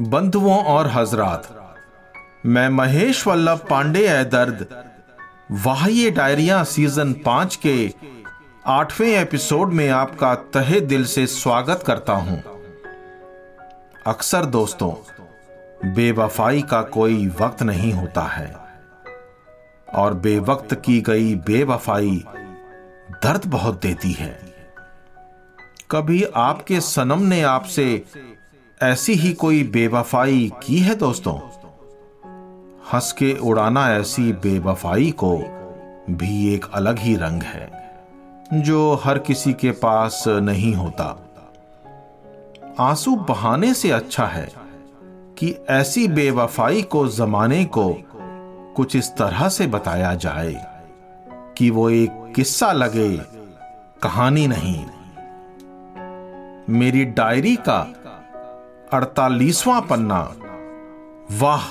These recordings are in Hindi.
बंधुओं और हजरात। मैं महेश वल्लभ पांडे है दर्द, वाह्य डायरिया सीज़न पाँच के आठवें एपिसोड में आपका तहे दिल से स्वागत करता हूँ। अक्सर दोस्तों, बेवफाई का कोई वक्त नहीं होता है, और बेवक्त की गई बेवफाई दर्द बहुत देती है। कभी आपके सनम ने आपसे ऐसी ही कोई बेवफाई की है दोस्तों? हंस के उड़ाना ऐसी बेवफाई को भी एक अलग ही रंग है, जो हर किसी के पास नहीं होता। आँसू बहाने से अच्छा है कि ऐसी बेवफाई को जमाने को कुछ इस तरह से बताया जाए कि वो एक किस्सा लगे, कहानी नहीं। मेरी डायरी का अड़तालीसवां पन्ना। वाह,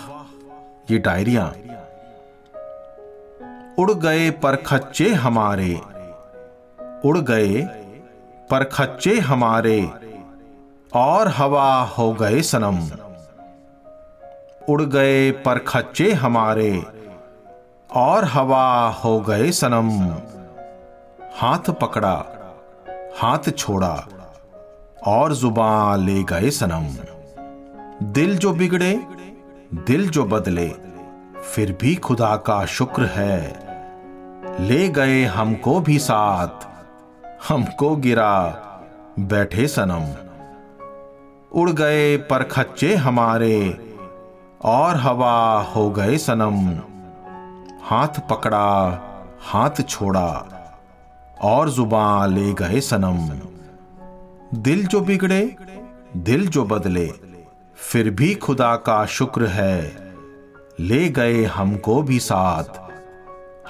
ये डायरिया। उड़ गए पर खच्चे हमारे। उड़ गए पर खच्चे हमारे। और हवा हो गए सनम। उड़ गए पर खच्चे हमारे। और हवा हो गए सनम। हाथ पकड़ा, हाथ छोड़ा। और ज़ुबान ले गए सनम। दिल जो बिगड़े, दिल जो बदले, फिर भी खुदा का शुक्र है। ले गए हमको भी साथ, हमको गिरा, बैठे सनम। उड़ गए पर खच्चे हमारे, और हवा हो गए सनम। हाथ पकड़ा, हाथ छोड़ा, और ज़ुबान ले गए सनम। दिल जो बिगड़े, दिल जो बदले, फिर भी खुदा का शुक्र है। ले गए हमको भी साथ,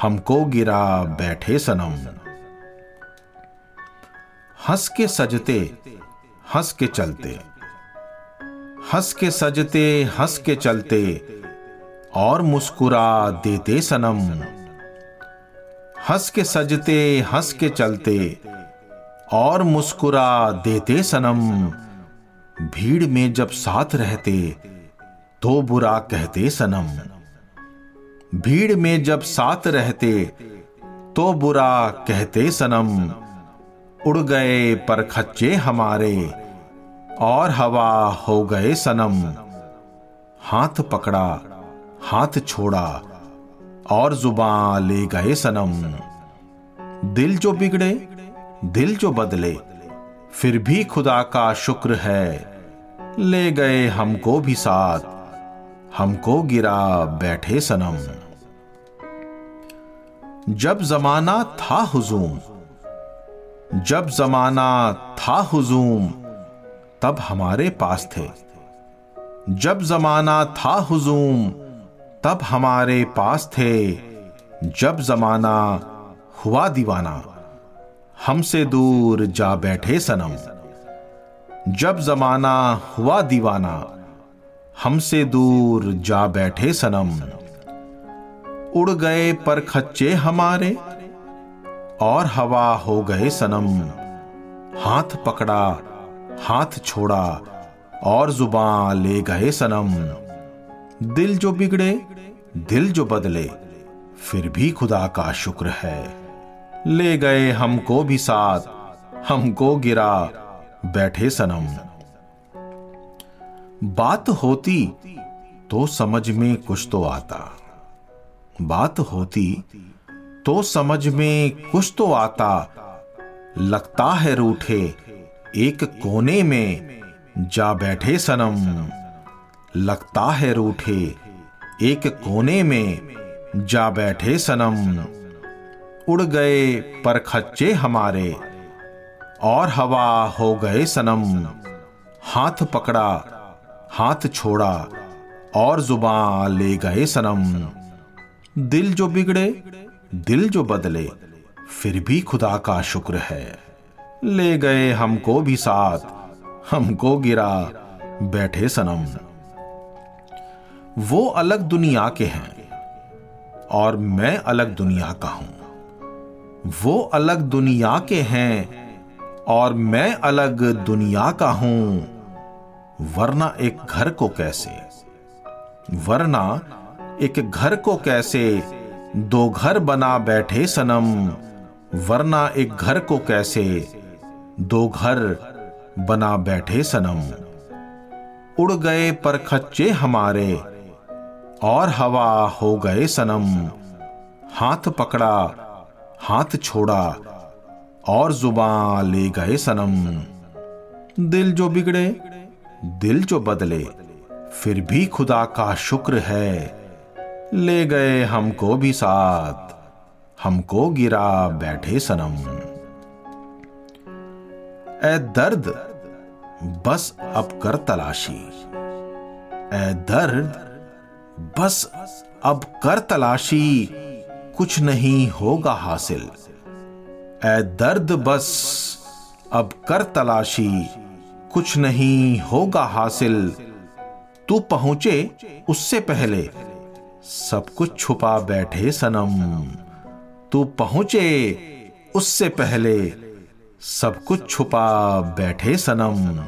हमको गिरा बैठे सनम। हंस के सजते, हंस के चलते, हंस के सजते, हंस के चलते, और मुस्कुरा देते सनम। हंस के सजते, हंस के चलते और मुस्कुरा देते सनम। भीड़ में जब साथ रहते तो बुरा कहते सनम। भीड़ में जब साथ रहते तो बुरा कहते सनम। उड़ गए पर खच्चे हमारे, और हवा हो गए सनम। हाथ पकड़ा, हाथ छोड़ा, और ज़ुबान ले गए सनम। दिल जो बिगड़े दिल जो बदले, फिर भी खुदा का शुक्र है। ले गए हमको भी साथ, हमको गिरा बैठे सनम। जब जमाना था हुजूम, जब जमाना था हुजूम, तब हमारे पास थे। जब जमाना था हुजूम, तब हमारे पास थे। जब जमाना हुआ दीवाना हमसे दूर जा बैठे सनम। जब जमाना हुआ दीवाना, हमसे दूर जा बैठे सनम। उड़ गए पर खच्चे हमारे और हवा हो गए सनम। हाथ पकड़ा, हाथ छोड़ा और ज़ुबान ले गए सनम। दिल जो बिगड़े, दिल जो बदले, फिर भी खुदा का शुक्र है। ले गए हमको भी साथ, हमको गिरा, बैठे सनम। बात होती तो समझ में कुछ तो आता। बात होती तो समझ में कुछ तो आता। लगता है रूठे, एक कोने में जा बैठे सनम। लगता है रूठे, एक कोने में जा बैठे सनम। उड़ गए पर खच्चे हमारे। और हवा हो गए सनम। हाथ पकड़ा, हाथ छोड़ा, और ज़ुबान ले गए सनम। दिल जो बिगड़े, दिल जो बदले, फिर भी खुदा का शुक्र है। ले गए हमको भी साथ, हमको गिरा, बैठे सनम। वो अलग दुनिया के हैं, और मैं अलग दुनिया का हूँ। वो अलग दुनिया के हैं और मैं अलग दुनिया का हूँ। वरना एक घर को कैसे? वरना एक घर को कैसे दो घर बना बैठे सनम? वरना एक घर को कैसे दो घर बना बैठे सनम? उड़ गए पर खच्चे हमारे और हवा हो गए सनम। हाथ पकड़ा हाथ छोड़ा और ज़ुबान ले गए सनम। दिल जो बिगड़े, दिल जो बदले, फिर भी खुदा का शुक्र है। ले गए हमको भी साथ, हमको गिरा बैठे सनम। ए दर्द, बस अब कर तलाशी। ए दर्द, बस अब कर तलाशी। कुछ नहीं होगा हासिल। ए दर्द बस, अब कर तलाशी। कुछ नहीं होगा हासिल। तू पहुँचे उससे पहले। सब कुछ छुपा बैठे सनम। तू पहुँचे उससे पहले। सब कुछ छुपा बैठे सनम।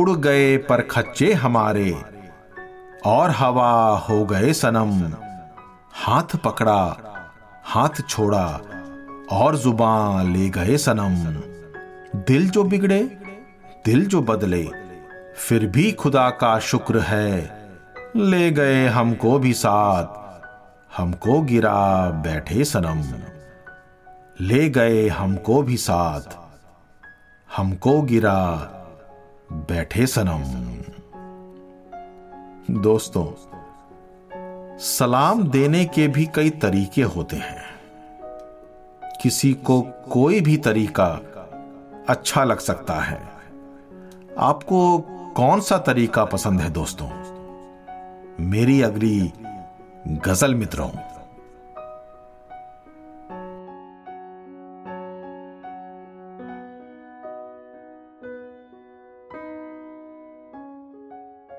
उड़ गए पर खच्चे हमारे। और हवा हो गए सनम। हाथ पकड़ा, हाथ छोड़ा, और ज़ुबान ले गए सनम। दिल जो बिगड़े, दिल जो बदले, फिर भी खुदा का शुक्र है। ले गए हमको भी साथ, हमको गिरा बैठे सनम। ले गए हमको भी साथ, हमको गिरा बैठे सनम। दोस्तों सलाम देने के भी कई तरीके होते हैं। किसी को कोई भी तरीका अच्छा लग सकता है। आपको कौन सा तरीका पसंद है दोस्तों? मेरी अगली गज़ल मित्रों।